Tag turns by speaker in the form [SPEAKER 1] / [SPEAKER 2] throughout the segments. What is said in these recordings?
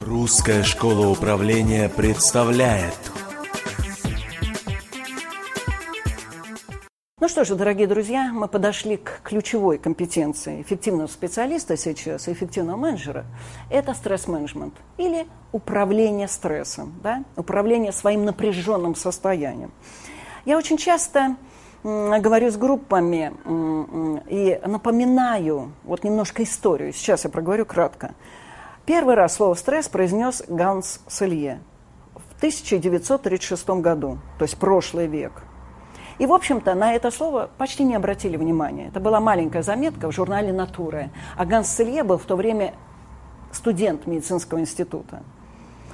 [SPEAKER 1] Русская школа управления представляет
[SPEAKER 2] Ну что же, дорогие друзья, мы подошли к ключевой компетенции эффективного специалиста сейчас, эффективного менеджера. Это стресс-менеджмент или управление стрессом, да? управление своим напряженным состоянием. Я очень часто говорю с группами и напоминаю вот немножко историю. Сейчас я проговорю кратко. Первый раз слово «стресс» произнес Ганс Селье в 1936 году, то есть прошлый век. И, в общем-то, на это слово почти не обратили внимания. Это была маленькая заметка в журнале «Натура». А Ганс Селье был в то время студент медицинского института.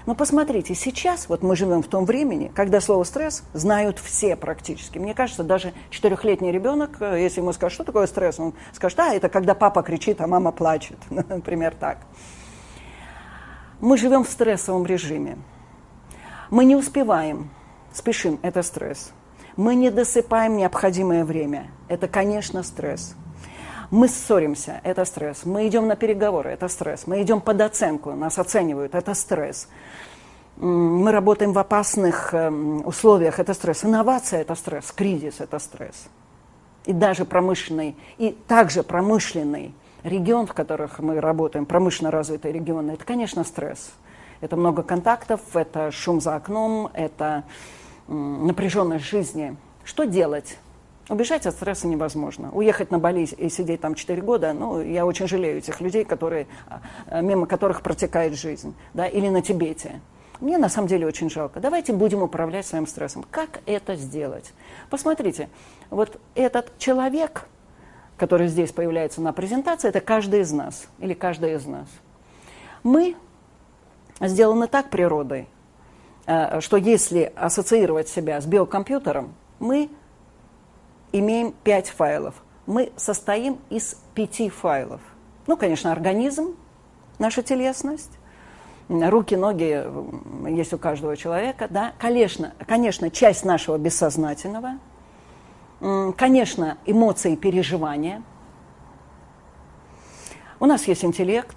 [SPEAKER 2] Но посмотрите, сейчас вот мы живем в том времени, когда слово «стресс» знают все практически. Мне кажется, даже четырехлетний ребенок, э, если ему скажут, что такое стресс, он скажет, а, это когда папа кричит, а мама плачет. Например, так. Мы живем в стрессовом режиме. Мы не успеваем, спешим, это стресс. Мы не досыпаем необходимое время, это, конечно, стресс. Мы ссоримся, это стресс. Мы идем на переговоры, это стресс. Мы идем под оценку, нас оценивают, это стресс. Мы работаем в опасных эм, условиях, это стресс. Инновация – это стресс, кризис – это стресс. И даже промышленный, и также промышленный регион, в которых мы работаем, промышленно развитые регионы, это, конечно, стресс. Это много контактов, это шум за окном, это напряженность жизни. Что делать? Убежать от стресса невозможно. Уехать на Бали и сидеть там 4 года, ну, я очень жалею этих людей, которые, а, мимо которых протекает жизнь. Да, или на Тибете. Мне на самом деле очень жалко. Давайте будем управлять своим стрессом. Как это сделать? Посмотрите, вот этот человек, который здесь появляется на презентации, это каждый из нас или каждая из нас. Мы сделаны так природой, э, что если ассоциировать себя с биокомпьютером, мы имеем пять файлов. Мы состоим из пяти файлов. Ну, конечно, организм, наша телесность, руки, ноги есть у каждого человека, да. Конечно, конечно, часть нашего бессознательного, конечно, эмоции и переживания. У нас есть интеллект,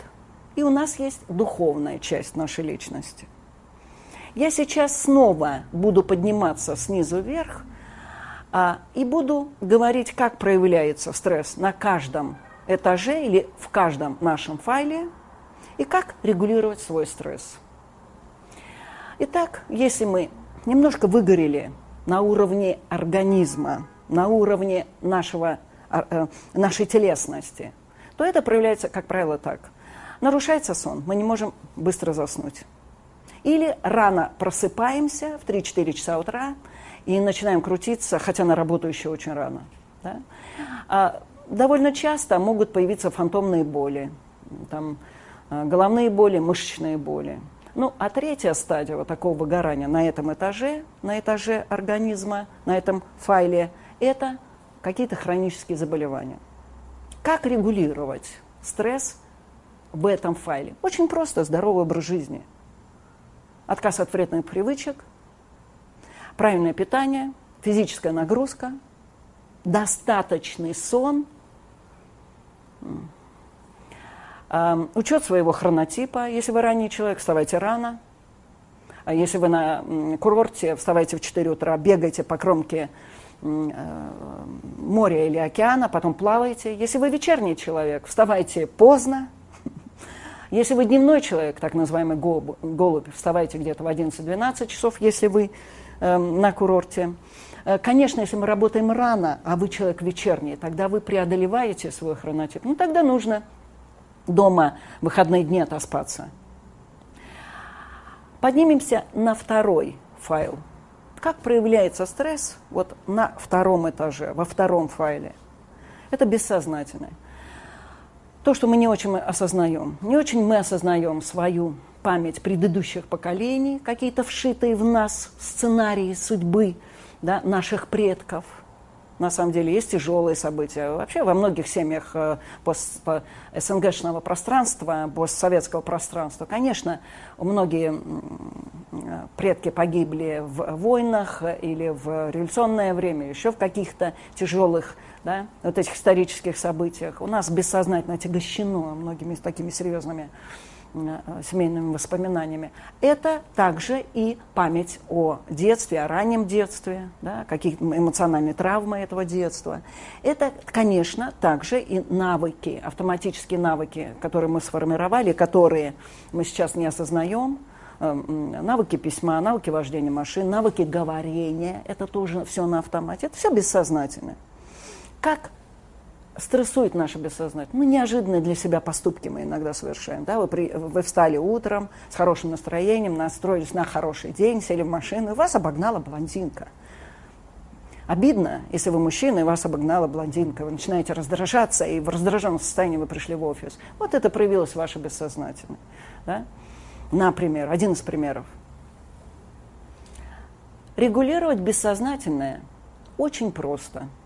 [SPEAKER 2] и у нас есть духовная часть нашей личности. Я сейчас снова буду подниматься снизу вверх – а, и буду говорить, как проявляется стресс на каждом этаже или в каждом нашем файле, и как регулировать свой стресс. Итак, если мы немножко выгорели на уровне организма, на уровне нашего, а, э, нашей телесности, то это проявляется, как правило, так. Нарушается сон, мы не можем быстро заснуть. Или рано просыпаемся в 3-4 часа утра, и начинаем крутиться, хотя на работу еще очень рано. Да? А довольно часто могут появиться фантомные боли, там, а, головные боли, мышечные боли. Ну, а третья стадия вот такого выгорания на этом этаже, на этаже организма, на этом файле, это какие-то хронические заболевания. Как регулировать стресс в этом файле? Очень просто, здоровый образ жизни. Отказ от вредных привычек – правильное питание, физическая нагрузка, достаточный сон, учет своего хронотипа. Если вы ранний человек, вставайте рано. А если вы на курорте, вставайте в 4 утра, бегайте по кромке моря или океана, потом плавайте. Если вы вечерний человек, вставайте поздно. Если вы дневной человек, так называемый голубь, вставайте где-то в 11-12 часов, если вы Эм, на курорте. Э, конечно, если мы работаем рано, а вы человек вечерний, тогда вы преодолеваете свой хронотип. Ну, тогда нужно дома выходные дни отоспаться. Поднимемся на второй файл. Как проявляется стресс вот на втором этаже, во втором файле? Это бессознательное. То, что мы не очень осознаем. Не очень мы осознаем свою память предыдущих поколений, какие-то вшитые в нас сценарии судьбы да, наших предков. На самом деле есть тяжелые события. Вообще во многих семьях э, пост, по СНГшного пространства, постсоветского пространства, конечно, многие предки погибли в войнах или в революционное время, еще в каких-то тяжелых да, вот этих исторических событиях. У нас бессознательно отягощено многими такими серьезными Э, семейными воспоминаниями. Это также и память о детстве, о раннем детстве, да, какие-то эмоциональные травмы этого детства. Это, конечно, также и навыки, автоматические навыки, которые мы сформировали, которые мы сейчас не осознаем, э, навыки письма, навыки вождения машин, навыки говорения, это тоже все на автомате, это все бессознательно. Как стрессует наше бессознательное. Ну, неожиданные для себя поступки мы иногда совершаем. Да? Вы, при, вы встали утром с хорошим настроением, настроились на хороший день, сели в машину, и вас обогнала блондинка. Обидно, если вы мужчина, и вас обогнала блондинка. Вы начинаете раздражаться, и в раздраженном состоянии вы пришли в офис. Вот это проявилось ваше бессознательное. Да? Например, один из примеров. Регулировать бессознательное очень просто –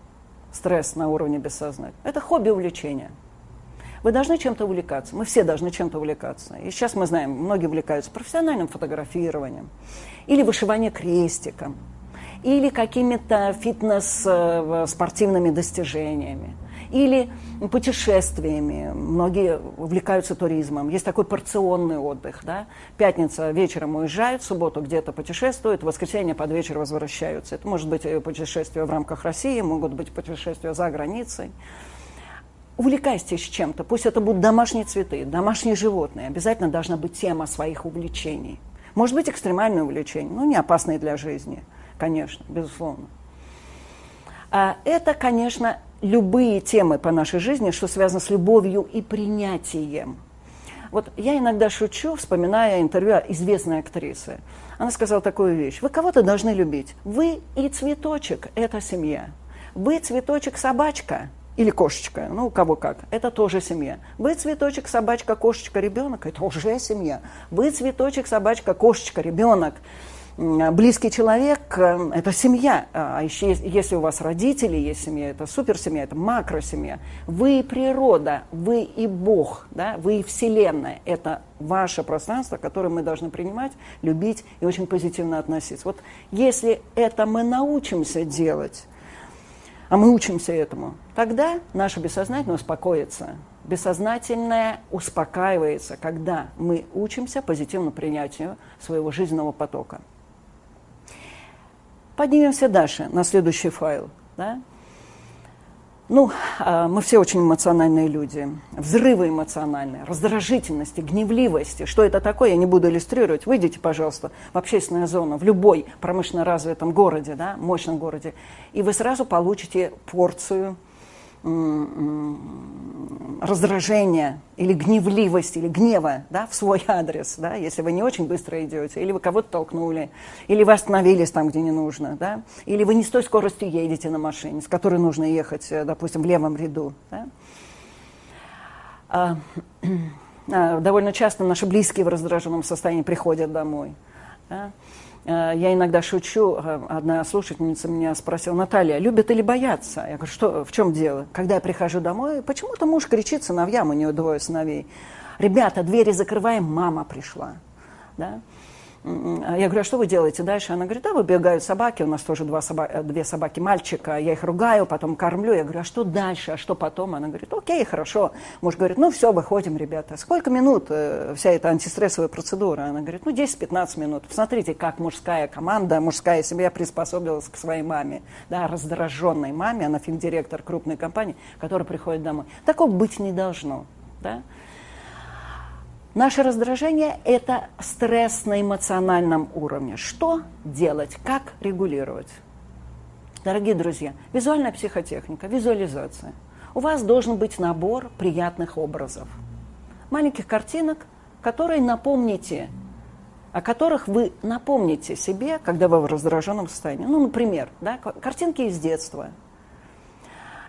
[SPEAKER 2] стресс на уровне бессознательного. Это хобби увлечения. Вы должны чем-то увлекаться. Мы все должны чем-то увлекаться. И сейчас мы знаем, многие увлекаются профессиональным фотографированием или вышиванием крестиком, или какими-то фитнес-спортивными достижениями или путешествиями. Многие увлекаются туризмом. Есть такой порционный отдых. Да? Пятница вечером уезжают, в субботу где-то путешествуют, в воскресенье под вечер возвращаются. Это может быть путешествие в рамках России, могут быть путешествия за границей. Увлекайтесь чем-то. Пусть это будут домашние цветы, домашние животные. Обязательно должна быть тема своих увлечений. Может быть, экстремальное увлечение, но не опасное для жизни, конечно, безусловно. А это, конечно, любые темы по нашей жизни, что связано с любовью и принятием. Вот я иногда шучу, вспоминая интервью известной актрисы. Она сказала такую вещь. Вы кого-то должны любить. Вы и цветочек – это семья. Вы цветочек собачка или кошечка, ну у кого как, это тоже семья. Вы цветочек, собачка, кошечка, ребенок – это уже семья. Вы цветочек, собачка, кошечка, ребенок – близкий человек э, – это семья. А еще если у вас родители есть семья, это суперсемья, это макросемья. Вы и природа, вы и Бог, да? вы и Вселенная. Это ваше пространство, которое мы должны принимать, любить и очень позитивно относиться. Вот если это мы научимся делать, а мы учимся этому, тогда наше бессознательное успокоится. Бессознательное успокаивается, когда мы учимся позитивному принятию своего жизненного потока. Поднимемся дальше на следующий файл. Да? Ну, а, мы все очень эмоциональные люди. Взрывы эмоциональные, раздражительности, гневливости. Что это такое, я не буду иллюстрировать. Выйдите, пожалуйста, в общественную зону, в любой промышленно развитом городе, да, мощном городе, и вы сразу получите порцию раздражения или гневливости, или гнева да, в свой адрес, да, если вы не очень быстро идете, или вы кого-то толкнули, или вы остановились там, где не нужно, да, или вы не с той скоростью едете на машине, с которой нужно ехать, э, допустим, в левом ряду. Да. А, а, довольно часто наши близкие в раздраженном состоянии приходят домой. Да. Э, я иногда шучу, э, одна слушательница меня спросила, Наталья, любят или боятся? Я говорю, что, в чем дело? Когда я прихожу домой, почему-то муж кричит сыновьям, у него двое сыновей. Ребята, двери закрываем, мама пришла. Да? А я говорю, а что вы делаете дальше? Она говорит, да, выбегают собаки, у нас тоже два соба- э, две собаки мальчика, я их ругаю, потом кормлю. Я говорю, а что дальше, а что потом? Она говорит, окей, хорошо. Муж говорит, ну все, выходим, ребята. Сколько минут э, вся эта антистрессовая процедура? Она говорит, ну 10-15 минут. Посмотрите, как мужская команда, мужская семья приспособилась к своей маме, да, раздраженной маме, она финдиректор крупной компании, которая приходит домой. Такого быть не должно. Да? Наше раздражение – это стресс на эмоциональном уровне. Что делать, как регулировать? Дорогие друзья, визуальная психотехника, визуализация. У вас должен быть набор приятных образов. Маленьких картинок, которые напомните, о которых вы напомните себе, когда вы в раздраженном состоянии. Ну, например, да, картинки из детства.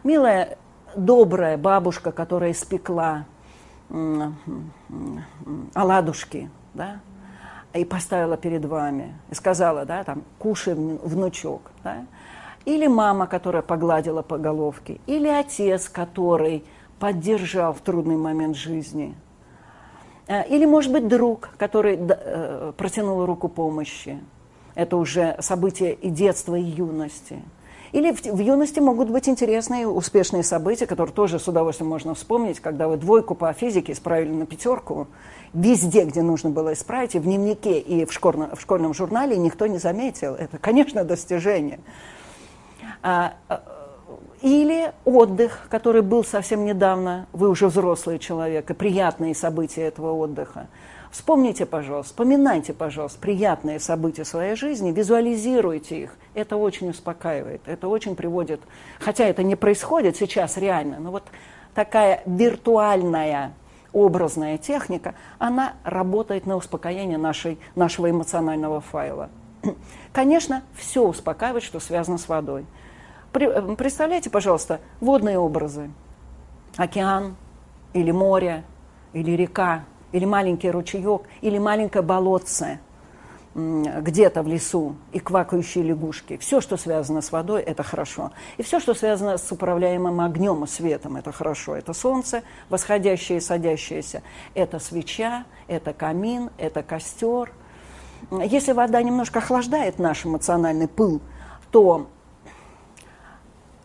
[SPEAKER 2] Милая, добрая бабушка, которая испекла оладушки, да, и поставила перед вами, и сказала, да, там, кушай, внучок, да, или мама, которая погладила по головке, или отец, который поддержал в трудный момент жизни, э, или, может быть, друг, который э, протянул руку помощи. Это уже событие и детства, и юности. Или в, в юности могут быть интересные, успешные события, которые тоже с удовольствием можно вспомнить, когда вы двойку по физике исправили на пятерку, везде, где нужно было исправить, и в дневнике, и в школьном, в школьном журнале никто не заметил. Это, конечно, достижение. А, а, или отдых, который был совсем недавно, вы уже взрослый человек, и приятные события этого отдыха. Вспомните, пожалуйста, вспоминайте, пожалуйста, приятные события своей жизни, визуализируйте их. Это очень успокаивает, это очень приводит, хотя это не происходит сейчас реально, но вот такая виртуальная образная техника, она работает на успокоение нашей, нашего эмоционального файла. Конечно, все успокаивает, что связано с водой. Э, представляете, пожалуйста, водные образы. Океан или море, или река, или маленький ручеек, или маленькое болотце где-то в лесу и квакающие лягушки. Все, что связано с водой, это хорошо. И все, что связано с управляемым огнем и светом, это хорошо. Это солнце, восходящее и садящееся. Это свеча, это камин, это костер. Если вода немножко охлаждает наш эмоциональный пыл, то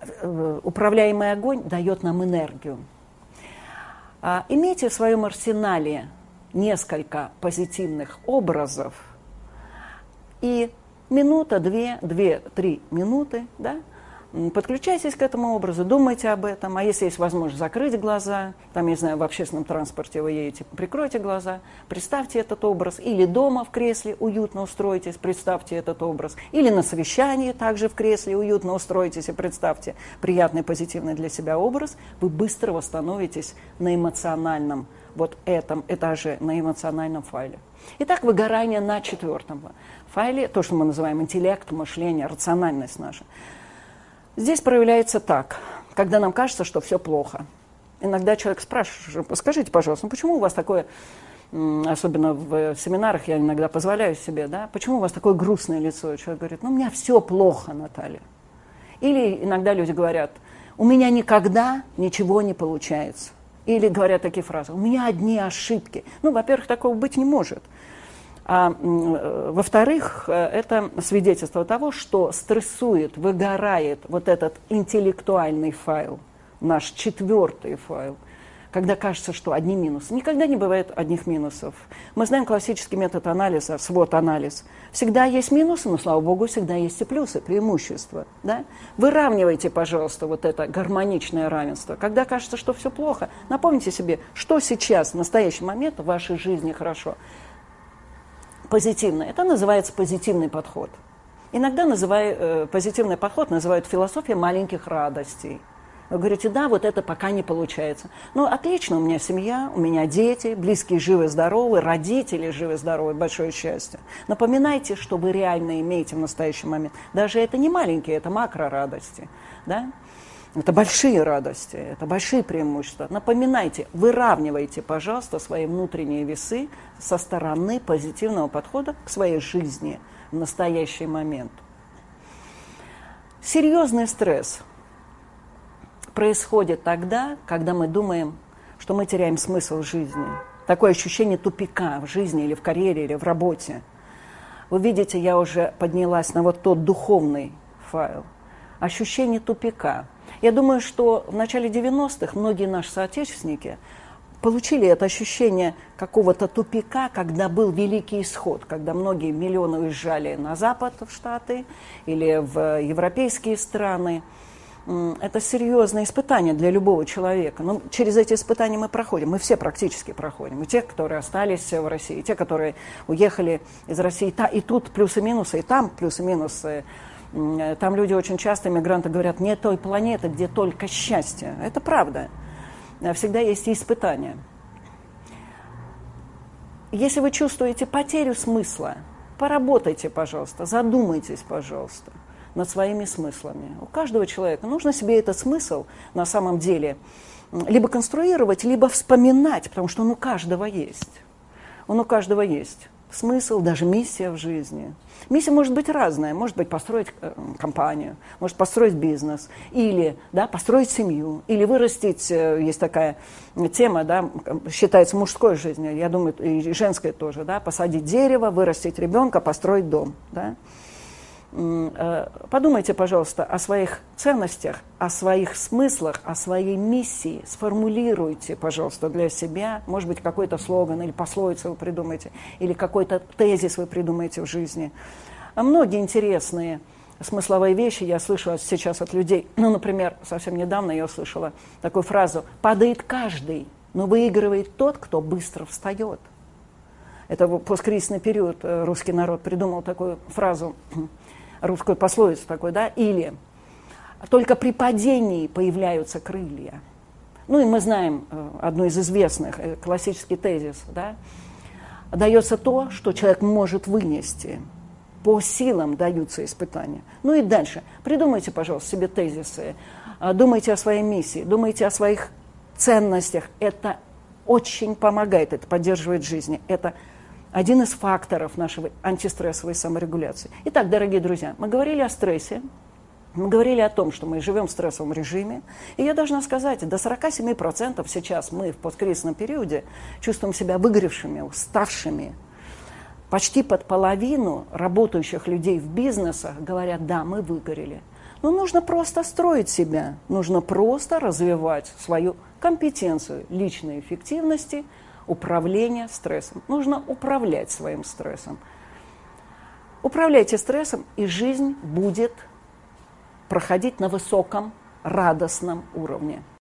[SPEAKER 2] э, управляемый огонь дает нам энергию. А, имейте в своем арсенале несколько позитивных образов. И минута, две, две, три минуты, да, подключайтесь к этому образу, думайте об этом, а если есть возможность закрыть глаза, там, я знаю, в общественном транспорте вы едете, прикройте глаза, представьте этот образ, или дома в кресле уютно устроитесь, представьте этот образ, или на совещании также в кресле уютно устроитесь и представьте приятный, позитивный для себя образ, вы быстро восстановитесь на эмоциональном вот этом этаже, на эмоциональном файле. Итак, выгорание на четвертом файле, то, что мы называем интеллект, мышление, рациональность наша – Здесь проявляется так, когда нам кажется, что все плохо. Иногда человек спрашивает, скажите, пожалуйста, ну почему у вас такое, особенно в семинарах я иногда позволяю себе, да, почему у вас такое грустное лицо? И человек говорит, ну у меня все плохо, Наталья. Или иногда люди говорят, у меня никогда ничего не получается. Или говорят такие фразы, у меня одни ошибки. Ну, во-первых, такого быть не может. А э, во-вторых, э, это свидетельство того, что стрессует, выгорает вот этот интеллектуальный файл, наш четвертый файл, когда кажется, что одни минусы. Никогда не бывает одних минусов. Мы знаем классический метод анализа, свод-анализ. Всегда есть минусы, но, слава богу, всегда есть и плюсы, преимущества. Да? Выравнивайте, пожалуйста, вот это гармоничное равенство. Когда кажется, что все плохо, напомните себе, что сейчас, в настоящий момент в вашей жизни хорошо позитивно. Это называется позитивный подход. Иногда называя, э, позитивный подход называют философия маленьких радостей. Вы говорите, да, вот это пока не получается. Ну, отлично, у меня семья, у меня дети, близкие живы-здоровы, родители живы-здоровы, большое счастье. Напоминайте, что вы реально имеете в настоящий момент. Даже это не маленькие, это макро-радости. Да? Это большие радости, это большие преимущества. Напоминайте, выравнивайте, пожалуйста, свои внутренние весы со стороны позитивного подхода к своей жизни в настоящий момент. Серьезный стресс происходит тогда, когда мы думаем, что мы теряем смысл жизни. Такое ощущение тупика в жизни или в карьере, или в работе. Вы видите, я уже поднялась на вот тот духовный файл. Ощущение тупика – я думаю, что в начале 90-х многие наши соотечественники получили это ощущение какого-то тупика, когда был великий исход, когда многие миллионы уезжали на Запад, в Штаты или в европейские страны. Это серьезное испытание для любого человека. Но через эти испытания мы проходим, мы все практически проходим. И те, которые остались в России, и те, которые уехали из России. И тут плюсы-минусы, и там плюсы-минусы. Там люди очень часто, мигранты говорят, нет той планеты, где только счастье. Это правда. Всегда есть и испытания. Если вы чувствуете потерю смысла, поработайте, пожалуйста, задумайтесь, пожалуйста, над своими смыслами. У каждого человека нужно себе этот смысл на самом деле либо конструировать, либо вспоминать, потому что он у каждого есть. Он у каждого есть смысл, даже миссия в жизни. Миссия может быть разная. Может быть построить э, компанию, может построить бизнес, или да, построить семью, или вырастить, э, есть такая тема, да, считается мужской жизнью, я думаю, и женской тоже, да, посадить дерево, вырастить ребенка, построить дом. Да. Э, подумайте, пожалуйста, о своих ценностях, о своих смыслах, о своей миссии. Сформулируйте, пожалуйста, для себя, может быть, какой-то слоган или пословицу вы придумаете, или какой-то тезис вы придумаете в жизни. А многие интересные смысловые вещи я слышу сейчас от людей. Ну, например, совсем недавно я услышала такую фразу «падает каждый, но выигрывает тот, кто быстро встает». Это в посткризисный период э, русский народ придумал такую фразу русскую пословицу такой, да, или только при падении появляются крылья. Ну и мы знаем э, одну из известных, э, классический тезис, да, дается то, что человек может вынести. По силам даются испытания. Ну и дальше. Придумайте, пожалуйста, себе тезисы. А, думайте о своей миссии, думайте о своих ценностях. Это очень помогает, это поддерживает жизнь. Это один из факторов нашей антистрессовой саморегуляции. Итак, дорогие друзья, мы говорили о стрессе, мы говорили о том, что мы живем в стрессовом режиме. И я должна сказать, до 47% сейчас мы в посткризисном периоде чувствуем себя выгоревшими, уставшими. Почти под половину работающих людей в бизнесах говорят, да, мы выгорели. Но нужно просто строить себя, нужно просто развивать свою компетенцию личной эффективности – управления стрессом. Нужно управлять своим стрессом. Управляйте стрессом, и жизнь будет проходить на высоком, радостном уровне.